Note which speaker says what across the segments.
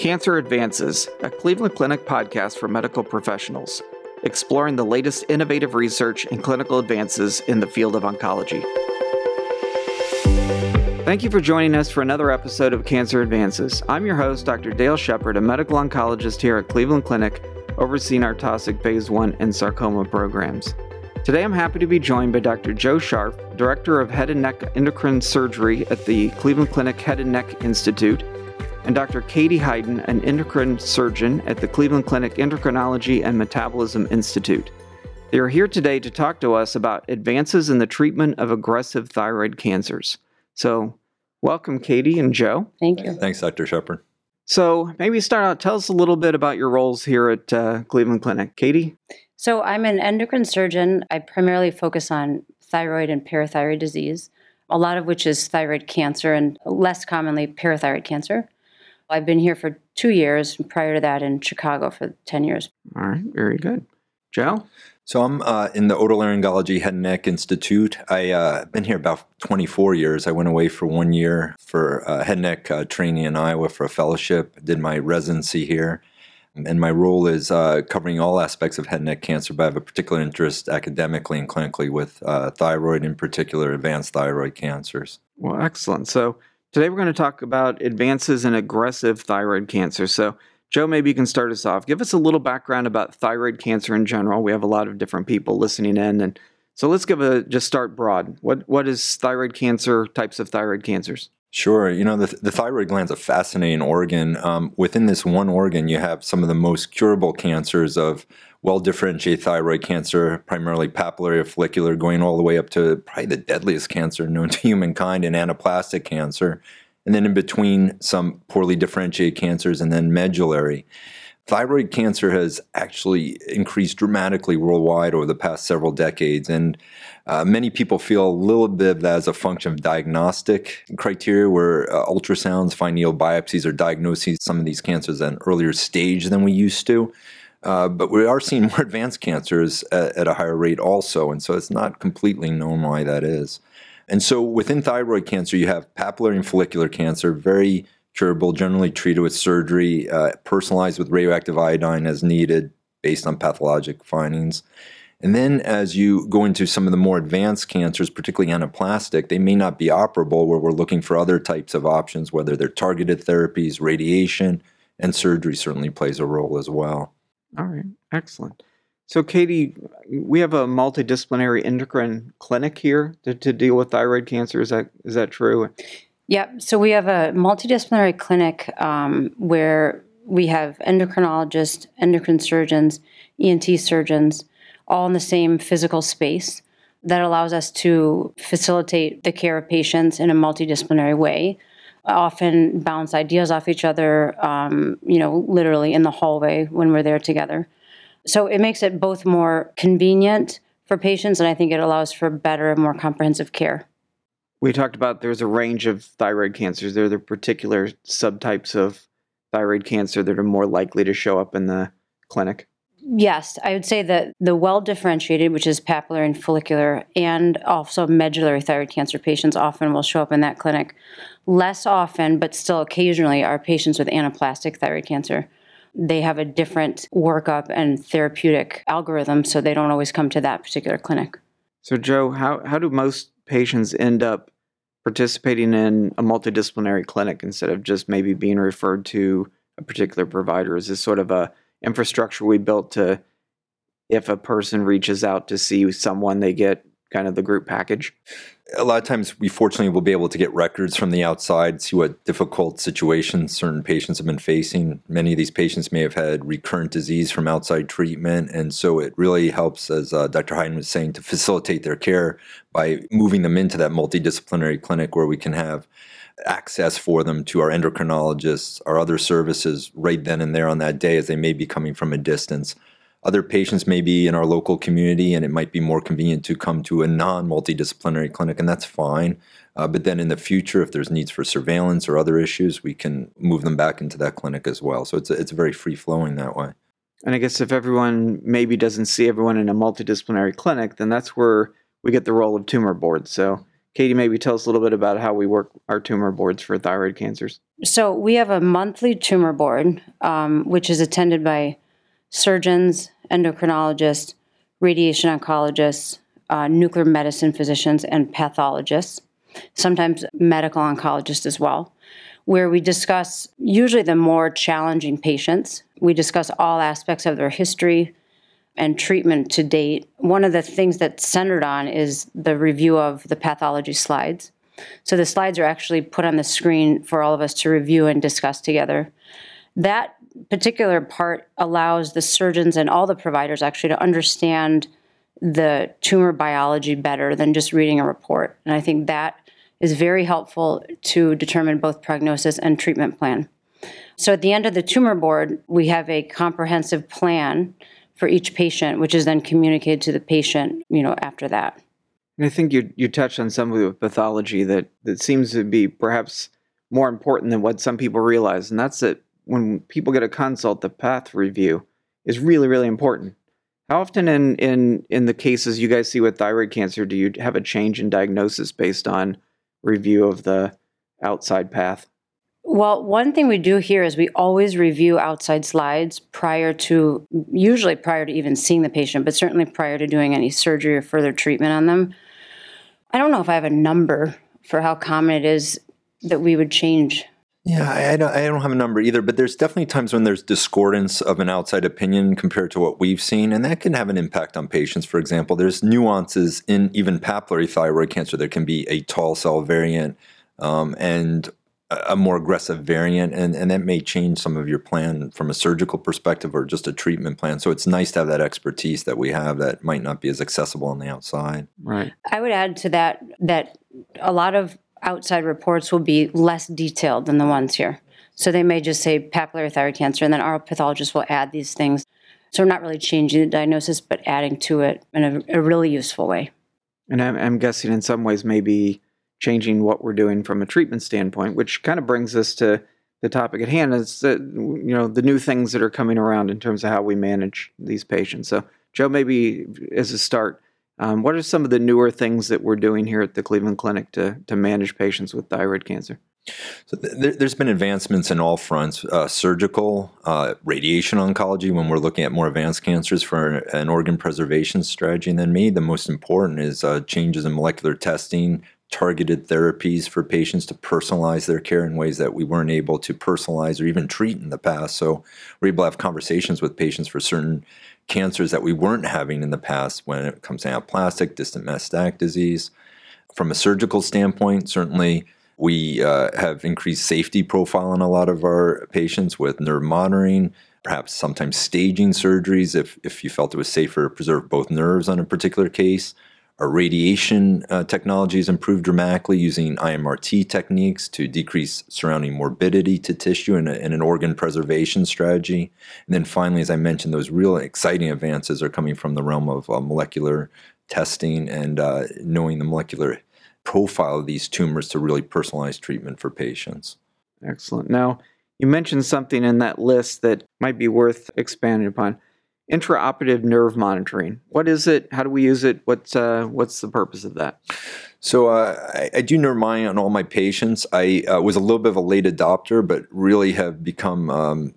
Speaker 1: Cancer Advances, a Cleveland Clinic podcast for medical professionals, exploring the latest innovative research and clinical advances in the field of oncology. Thank you for joining us for another episode of Cancer Advances. I'm your host, Dr. Dale Shepard, a medical oncologist here at Cleveland Clinic, overseeing our Taussig Phase 1 and sarcoma programs. Today I'm happy to be joined by Dr. Joe Scharpf, Director of Head and Neck Endocrine Surgery at the Cleveland Clinic Head and Neck Institute, and Dr. Katie Heiden, an endocrine surgeon at the Cleveland Clinic Endocrinology and Metabolism Institute. They are here today to talk to us about advances in the treatment of aggressive thyroid cancers. So, welcome, Katie and Joe.
Speaker 2: Thank you.
Speaker 3: Thanks, Dr. Shepard.
Speaker 1: So, maybe start out, tell us a little bit about your roles here at uh, Cleveland Clinic. Katie?
Speaker 2: So, I'm an endocrine surgeon. I primarily focus on thyroid and parathyroid disease, a lot of which is thyroid cancer and less commonly parathyroid cancer. I've been here for two years, prior to that in Chicago for 10 years.
Speaker 1: All right, very good. Joe?
Speaker 3: So I'm uh, in the Otolaryngology Head and Neck Institute. I've uh, been here about 24 years. I went away for one year for uh, head and neck uh, training in Iowa for a fellowship. Did my residency here, and my role is uh, covering all aspects of head and neck cancer. But I have a particular interest academically and clinically with uh, thyroid, in particular, advanced thyroid cancers.
Speaker 1: Well, excellent. So today we're going to talk about advances in aggressive thyroid cancer. So Joe, maybe you can start us off. Give us a little background about thyroid cancer in general. We have a lot of different people listening in, and so let's give a just start broad. What what is thyroid cancer? Types of thyroid cancers.
Speaker 3: Sure. You know, the, the thyroid gland's a fascinating organ. Um, within this one organ, you have some of the most curable cancers of well differentiated thyroid cancer, primarily papillary or follicular, going all the way up to probably the deadliest cancer known to humankind, and anaplastic cancer and then in between some poorly differentiated cancers and then medullary. Thyroid cancer has actually increased dramatically worldwide over the past several decades, and uh, many people feel a little bit of that as a function of diagnostic criteria, where uh, ultrasounds find needle biopsies are diagnosing some of these cancers at an earlier stage than we used to. Uh, but we are seeing more advanced cancers at, at, a higher rate also, and so it's not completely known why that is. And so within thyroid cancer, you have papillary and follicular cancer, very curable, generally treated with surgery, uh, personalized with radioactive iodine as needed based on pathologic findings. And then as you go into some of the more advanced cancers, particularly anaplastic, they may not be operable where we're looking for other types of options, whether they're targeted therapies, radiation, and surgery certainly plays a role as well.
Speaker 1: All right, excellent. So, Katie, we have a multidisciplinary endocrine clinic here to, to deal with thyroid cancer. Is that is that true?
Speaker 2: Yep. So we have a multidisciplinary clinic um, where we have endocrinologists, endocrine surgeons, ENT surgeons, all in the same physical space. That allows us to facilitate the care of patients in a multidisciplinary way. Often bounce ideas off each other, um, you know, literally in the hallway when we're there together. So it makes it both more convenient for patients and I think it allows for better and more comprehensive care.
Speaker 1: We talked about there's a range of thyroid cancers. There are the particular subtypes of thyroid cancer that are more likely to show up in the clinic.
Speaker 2: Yes, I would say that the well differentiated, which is papillary and follicular, and also medullary thyroid cancer patients often will show up in that clinic. Less often, but still occasionally, are patients with anaplastic thyroid cancer they have a different workup and therapeutic algorithm, so they don't always come to that particular clinic.
Speaker 1: So, Joe, how, how do most patients end up participating in a multidisciplinary clinic instead of just maybe being referred to a particular provider? Is this sort of a infrastructure we built to if a person reaches out to see someone, they get kind of the group package?
Speaker 3: a lot of times we fortunately will be able to get records from the outside, see what difficult situations certain patients have been facing. Many of these patients may have had recurrent disease from outside treatment, and so it really helps, as uh, Dr. Heiden was saying, to facilitate their care by moving them into that multidisciplinary clinic where we can have access for them to our endocrinologists, our other services right then and there on that day as they may be coming from a distance. Other patients may be in our local community, and it might be more convenient to come to a non multidisciplinary clinic, and that's fine. Uh, but then in the future, if there's needs for surveillance or other issues, we can move them back into that clinic as well. So it's, it's very free flowing that way.
Speaker 1: And I guess if everyone maybe doesn't see everyone in a multidisciplinary clinic, then that's where we get the role of tumor board. So Katie, maybe tell us a little bit about how we work our tumor boards for thyroid cancers.
Speaker 2: So we have a monthly tumor board, um, which is attended by surgeons, endocrinologists, radiation oncologists, uh, nuclear medicine physicians, and pathologists, sometimes medical oncologists as well, where we discuss usually the more challenging patients. We discuss all aspects of their history and treatment to date. One of the things that's centered on is the review of the pathology slides. So the slides are actually put on the screen for all of us to review and discuss together. That particular part allows the surgeons and all the providers actually to understand the tumor biology better than just reading a report. And I think that is very helpful to determine both prognosis and treatment plan. So at the end of the tumor board, we have a comprehensive plan for each patient, which is then communicated to the patient, you know, after that.
Speaker 1: And I think you you touched on some of the pathology that that seems to be perhaps more important than what some people realize, and that's that when people get a consult, the path review is really really important. How often in in in the cases you guys see with thyroid cancer do you have a change in diagnosis based on review of the outside path?
Speaker 2: Well, one thing we do here is we always review outside slides prior to, usually prior to even seeing the patient, but certainly prior to doing any surgery or further treatment on them. I don't know if I have a number for how common it is that we would change.
Speaker 3: Yeah, I don't, I don't have a number either, but there's definitely times when there's discordance of an outside opinion compared to what we've seen, and that can have an impact on patients. For example, there's nuances in even papillary thyroid cancer. There can be a tall cell variant um, and a more aggressive variant, and, and that may change some of your plan from a surgical perspective or just a treatment plan. So it's nice to have that expertise that we have that might not be as accessible on the outside.
Speaker 1: Right.
Speaker 2: I would add to that that a lot of outside reports will be less detailed than the ones here. So they may just say papillary thyroid cancer, and then our pathologist will add these things. So we're not really changing the diagnosis, but adding to it in a, a really useful way.
Speaker 1: And I'm, I'm guessing in some ways maybe changing what we're doing from a treatment standpoint, which kind of brings us to the topic at hand. Is that you know the new things that are coming around in terms of how we manage these patients. So, Joe, maybe as a start, um, what are some of the newer things that we're doing here at the Cleveland Clinic to to manage patients with thyroid cancer?
Speaker 3: So th- there's been advancements in all fronts: uh, surgical, uh, radiation oncology. When we're looking at more advanced cancers for an organ preservation strategy, and then maybe the most important is uh, changes in molecular testing, targeted therapies for patients to personalize their care in ways that we weren't able to personalize or even treat in the past. So we're able to have conversations with patients for certain cancers that we weren't having in the past when it comes to anaplastic, distant metastatic disease. From a surgical standpoint, certainly we uh, have increased safety profile in a lot of our patients with nerve monitoring, perhaps sometimes staging surgeries if, if you felt it was safer to preserve both nerves on a particular case. Our radiation uh, technology has improved dramatically using IMRT techniques to decrease surrounding morbidity to tissue in, a, an organ preservation strategy. And then finally, as I mentioned, those real exciting advances are coming from the realm of uh, molecular testing and uh, knowing the molecular profile of these tumors to really personalize treatment for patients.
Speaker 1: Excellent. Now, you mentioned something in that list that might be worth expanding upon intraoperative nerve monitoring. What is it? How do we use it? What's uh, what's the purpose of that?
Speaker 3: So uh, I, I, do nerve monitoring on all my patients. I uh, was a little bit of a late adopter, but really have become um,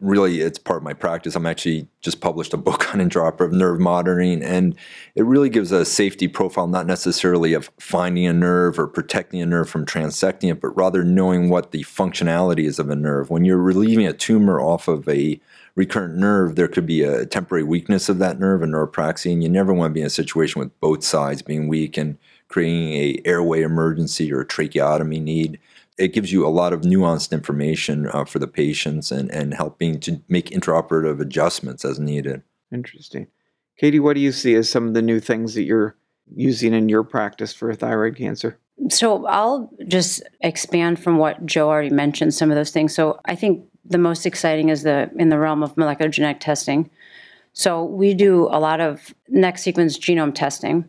Speaker 3: really it's part of my practice. I'm actually just published a book on intraoperative nerve monitoring, and it really gives a safety profile, not necessarily of finding a nerve or protecting a nerve from transecting it, but rather knowing what the functionality is of a nerve. When you're relieving a tumor off of a recurrent nerve, there could be a temporary weakness of that nerve, a neuropraxia, and you never want to be in a situation with both sides being weak and creating a airway emergency or a tracheotomy need. It gives you a lot of nuanced information uh, for the patients and, and helping to make intraoperative adjustments as needed.
Speaker 1: Interesting. Katie, what do you see as some of the new things that you're using in your practice for thyroid cancer?
Speaker 2: So I'll just expand from what Joe already mentioned, some of those things. So I think the most exciting is the in the realm of molecular genetic testing. So we do a lot of next sequence genome testing.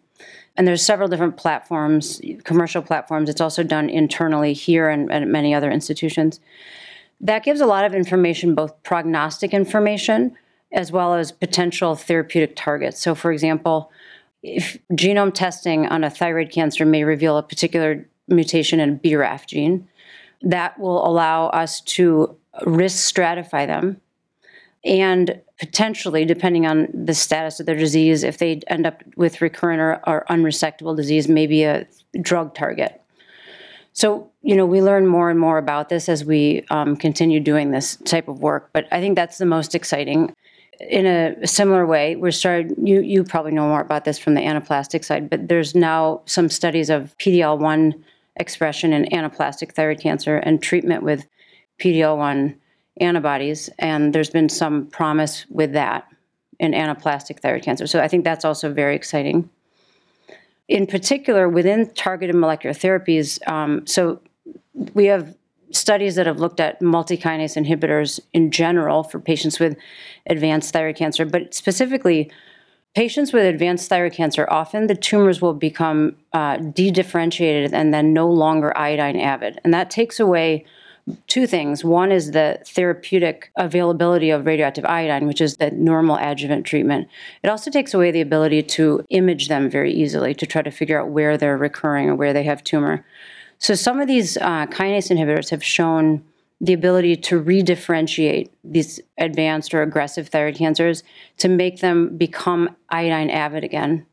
Speaker 2: And there's several different platforms, commercial platforms. It's also done internally here and at many other institutions. That gives a lot of information, both prognostic information as well as potential therapeutic targets. So, for example, if genome testing on a thyroid cancer may reveal a particular mutation in a BRAF gene, that will allow us to risk stratify them and potentially, depending on the status of their disease, if they end up with recurrent or, or unresectable disease, maybe a drug target. So, you know, we learn more and more about this as we um, continue doing this type of work. But I think that's the most exciting. In a similar way, we're starting. You you probably know more about this from the anaplastic side, but there's now some studies of PD-L one expression in anaplastic thyroid cancer and treatment with PD-L one antibodies, and there's been some promise with that in anaplastic thyroid cancer. So I think that's also very exciting. In particular, within targeted molecular therapies, um, so we have studies that have looked at multikinase inhibitors in general for patients with advanced thyroid cancer, but specifically, patients with advanced thyroid cancer, often the tumors will become uh, de-differentiated and then no longer iodine avid. And that takes away two things. One is the therapeutic availability of radioactive iodine, which is the normal adjuvant treatment. It also takes away the ability to image them very easily to try to figure out where they're recurring or where they have tumor. So some of these uh, kinase inhibitors have shown the ability to redifferentiate these advanced or aggressive thyroid cancers to make them become iodine avid again,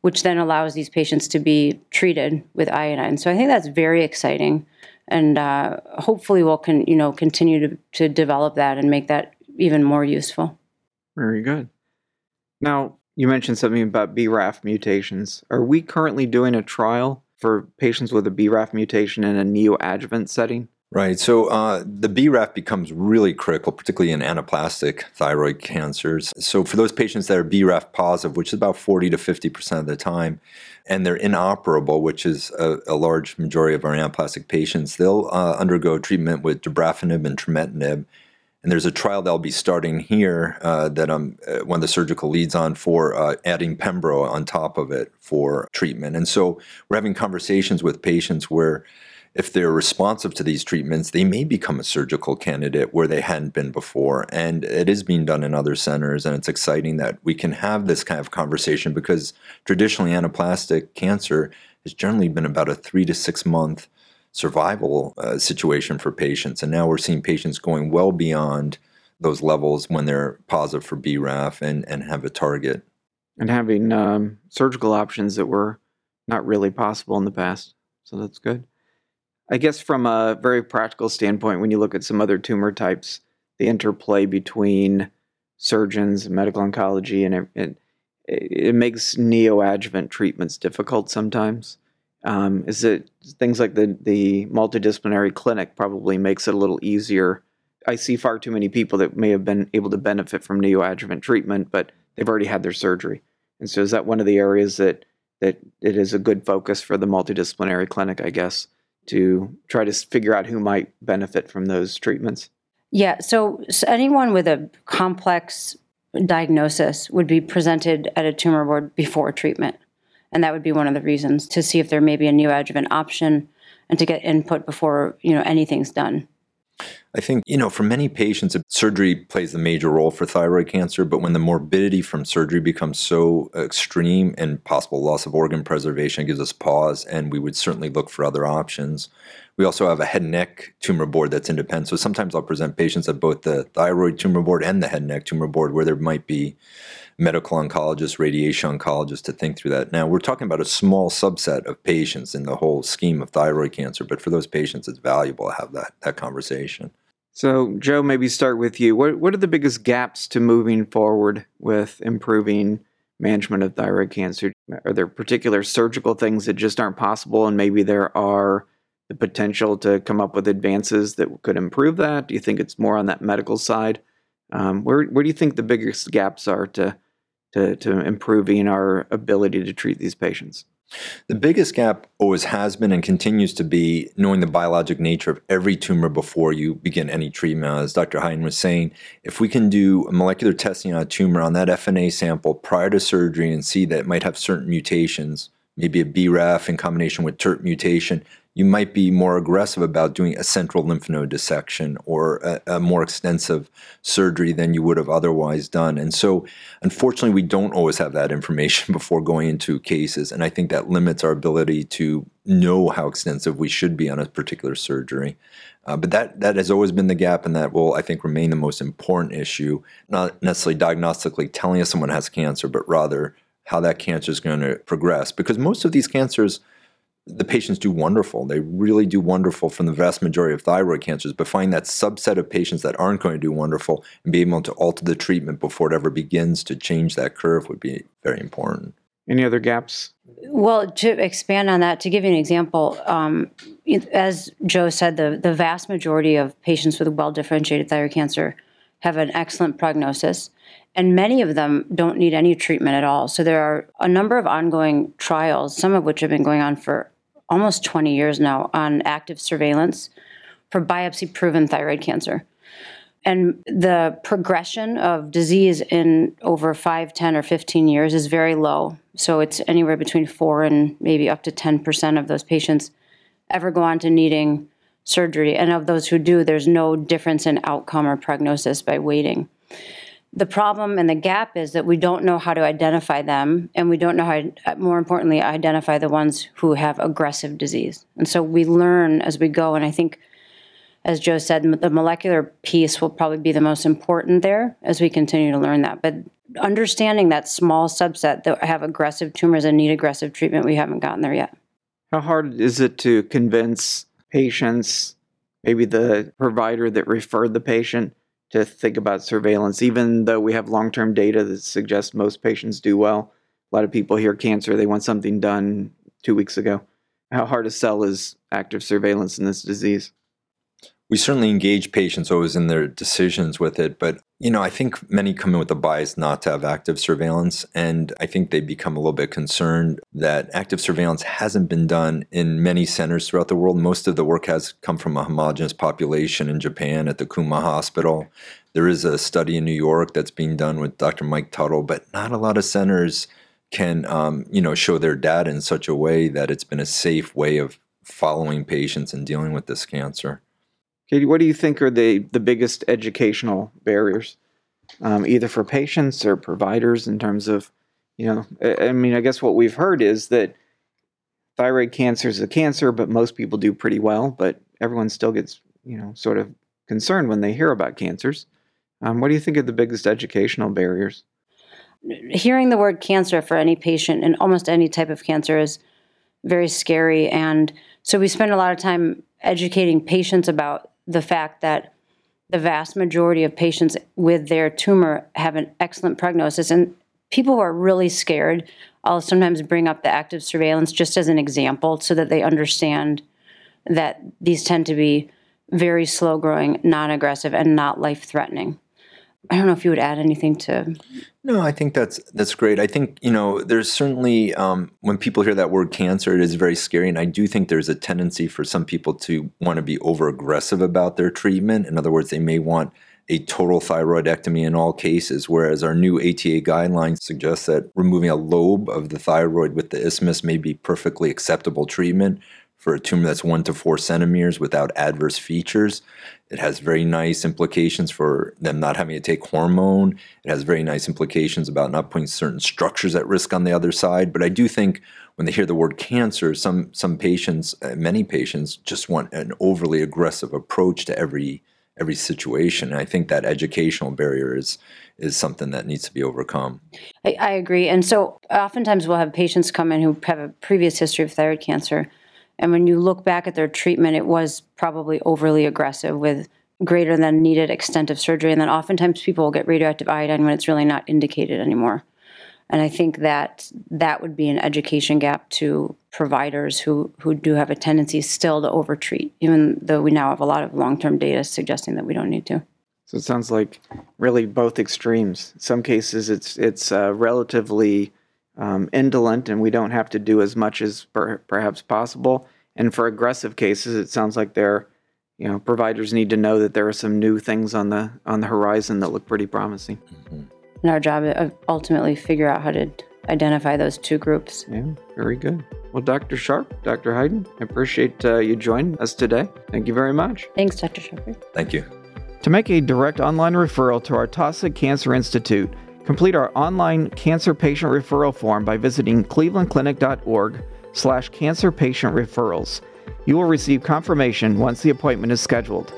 Speaker 2: which then allows these patients to be treated with iodine. So I think that's very exciting and uh, hopefully we'll can you know continue to, to develop that and make that even more useful.
Speaker 1: Very good. Now you mentioned something about BRAF mutations. Are we currently doing a trial for patients with a BRAF mutation in a neoadjuvant setting?
Speaker 3: Right. So uh, the BRAF becomes really critical, particularly in anaplastic thyroid cancers. So for those patients that are BRAF positive, which is about 40 to 50% of the time, and they're inoperable, which is a, a large majority of our anaplastic patients, they'll uh, undergo treatment with dabrafenib and trametinib. And there's a trial that'll be starting here uh, that I'm uh, one of the surgical leads on for uh, adding Pembro on top of it for treatment. And so we're having conversations with patients where if they're responsive to these treatments, they may become a surgical candidate where they hadn't been before. And it is being done in other centers. And it's exciting that we can have this kind of conversation because traditionally, anaplastic cancer has generally been about a three to six month survival uh, situation for patients. And now we're seeing patients going well beyond those levels when they're positive for BRAF and, and have a target.
Speaker 1: And having um, surgical options that were not really possible in the past. So that's good. I guess from a very practical standpoint, when you look at some other tumor types, the interplay between surgeons, medical oncology, and it, makes neoadjuvant treatments difficult sometimes. Um, is it things like the the multidisciplinary clinic probably makes it a little easier? I see far too many people that may have been able to benefit from neoadjuvant treatment, but they've already had their surgery. And so, is that one of the areas that that it is a good focus for the multidisciplinary clinic? I guess to try to figure out who might benefit from those treatments?
Speaker 2: Yeah, so, so anyone with a complex diagnosis would be presented at a tumor board before treatment. And that would be one of the reasons to see if there may be a new neoadjuvant option and to get input before, you know, anything's done.
Speaker 3: I think, you know, for many patients, surgery plays the major role for thyroid cancer, but when the morbidity from surgery becomes so extreme and possible loss of organ preservation gives us pause, and we would certainly look for other options. We also have a head and neck tumor board that's independent. So sometimes I'll present patients at both the thyroid tumor board and the head and neck tumor board where there might be medical oncologists, radiation oncologists to think through that. Now, we're talking about a small subset of patients in the whole scheme of thyroid cancer, but for those patients, it's valuable to have that, that conversation.
Speaker 1: So, Joe, maybe start with you. What, what are the biggest gaps to moving forward with improving management of thyroid cancer? Are there particular surgical things that just aren't possible, and maybe there are the potential to come up with advances that could improve that? Do you think it's more on that medical side? Um, where, where do you think the biggest gaps are to to, to improving our ability to treat these patients?
Speaker 3: The biggest gap always has been and continues to be knowing the biologic nature of every tumor before you begin any treatment. As Dr. Heiden was saying, if we can do molecular testing on a tumor on that FNA sample prior to surgery and see that it might have certain mutations, maybe a BRAF in combination with TERT mutation, you might be more aggressive about doing a central lymph node dissection or a, a, more extensive surgery than you would have otherwise done. And so, unfortunately, we don't always have that information before going into cases. And I think that limits our ability to know how extensive we should be on a particular surgery. Uh, but that, that has always been the gap, and that will, I think, remain the most important issue. Not necessarily diagnostically telling us someone has cancer, but rather how that cancer is going to progress. Because most of these cancers, the patients do wonderful. They really do wonderful from the vast majority of thyroid cancers, but find that subset of patients that aren't going to do wonderful and be able to alter the treatment before it ever begins to change that curve would be very important.
Speaker 1: Any other gaps?
Speaker 2: Well, to expand on that, to give you an example, um, as Joe said, the, the vast majority of patients with well differentiated thyroid cancer have an excellent prognosis, and many of them don't need any treatment at all. So there are a number of ongoing trials, some of which have been going on for almost 20 years now, on active surveillance for biopsy proven thyroid cancer. And the progression of disease in over 5, 10, or 15 years is very low. So it's anywhere between 4 and maybe up to 10% of those patients ever go on to needing surgery. And of those who do, there's no difference in outcome or prognosis by waiting. The problem and the gap is that we don't know how to identify them, and we don't know how, more importantly, identify the ones who have aggressive disease. And so we learn as we go. And I think, as Joe said, the molecular piece will probably be the most important there as we continue to learn that. But understanding that small subset that have aggressive tumors and need aggressive treatment, we haven't gotten there yet.
Speaker 1: How hard is it to convince patients, maybe the provider that referred the patient, to think about surveillance, even though we have long term data that suggests most patients do well. A lot of people hear cancer, they want something done two weeks ago. How hard to sell is active surveillance in this disease?
Speaker 3: We certainly engage patients always in their decisions with it, but you know, I think many come in with a bias not to have active surveillance, and I think they become a little bit concerned that active surveillance hasn't been done in many centers throughout the world. Most of the work has come from a homogenous population in Japan at the Kuma Hospital. There is a study in New York that's being done with Dr. Mike Tuttle, but not a lot of centers can, um, you know, show their data in such a way that it's been a safe way of following patients and dealing with this cancer.
Speaker 1: Katie, what do you think are the, the biggest educational barriers, um, either for patients or providers in terms of, you know, I, I mean, I guess what we've heard is that thyroid cancer is a cancer, but most people do pretty well, but everyone still gets, you know, sort of concerned when they hear about cancers. Um, what do you think are the biggest educational barriers?
Speaker 2: Hearing the word cancer for any patient in almost any type of cancer is very scary. And so we spend a lot of time educating patients about the fact that the vast majority of patients with their tumor have an excellent prognosis. And people who are really scared, I'll sometimes bring up the active surveillance just as an example so that they understand that these tend to be very slow growing, non aggressive, and not life threatening. I don't know if you would add anything to.
Speaker 3: No, I think that's that's great. I think you know there's certainly um, when people hear that word cancer, it is very scary, and I do think there's a tendency for some people to want to be over aggressive about their treatment. In other words, they may want a total thyroidectomy in all cases, whereas our new ATA guidelines suggest that removing a lobe of the thyroid with the isthmus may be perfectly acceptable treatment for a tumor that's one to four centimeters without adverse features. It has very nice implications for them not having to take hormone. It has very nice implications about not putting certain structures at risk on the other side. But I do think when they hear the word cancer, some some patients, uh, many patients, just want an overly aggressive approach to every every situation. And I think that educational barrier is is something that needs to be overcome.
Speaker 2: I, I agree. And so oftentimes we'll have patients come in who have a previous history of thyroid cancer and when you look back at their treatment, it was probably overly aggressive with greater than needed extent of surgery. And then oftentimes people will get radioactive iodine when it's really not indicated anymore. And I think that that would be an education gap to providers who, who do have a tendency still to overtreat, even though we now have a lot of long term data suggesting that we don't need to.
Speaker 1: So it sounds like really both extremes. Some cases, it's it's uh, relatively um, indolent and we don't have to do as much as per- perhaps possible. And for aggressive cases, it sounds like they're, you know, providers need to know that there are some new things on the on the horizon that look pretty promising.
Speaker 2: Mm-hmm. And our job is ultimately figure out how to identify those two groups.
Speaker 1: Yeah, very good. Well, Dr. Scharpf, Dr. Heiden, I appreciate uh, you joining us today. Thank you very much.
Speaker 2: Thanks, Dr. Scharpf.
Speaker 3: Thank you.
Speaker 1: To make a direct online referral to our Taussig Cancer Institute, complete our online cancer patient referral form by visiting clevelandclinic.org slash cancer patient referrals. You will receive confirmation once the appointment is scheduled.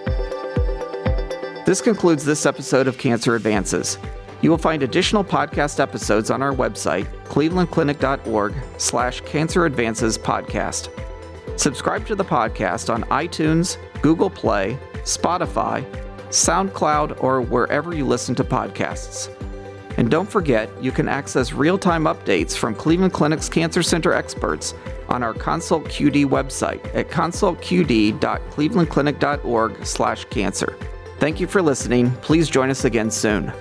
Speaker 1: This concludes this episode of Cancer Advances. You will find additional podcast episodes on our website, clevelandclinic.org slash cancer advances podcast. Subscribe to the podcast on iTunes, Google Play, Spotify, SoundCloud, or wherever you listen to podcasts. And don't forget, you can access real-time updates from Cleveland Clinic's Cancer Center experts on our Consult QD website at consultqd.clevelandclinic.org/cancer. Thank you for listening. Please join us again soon.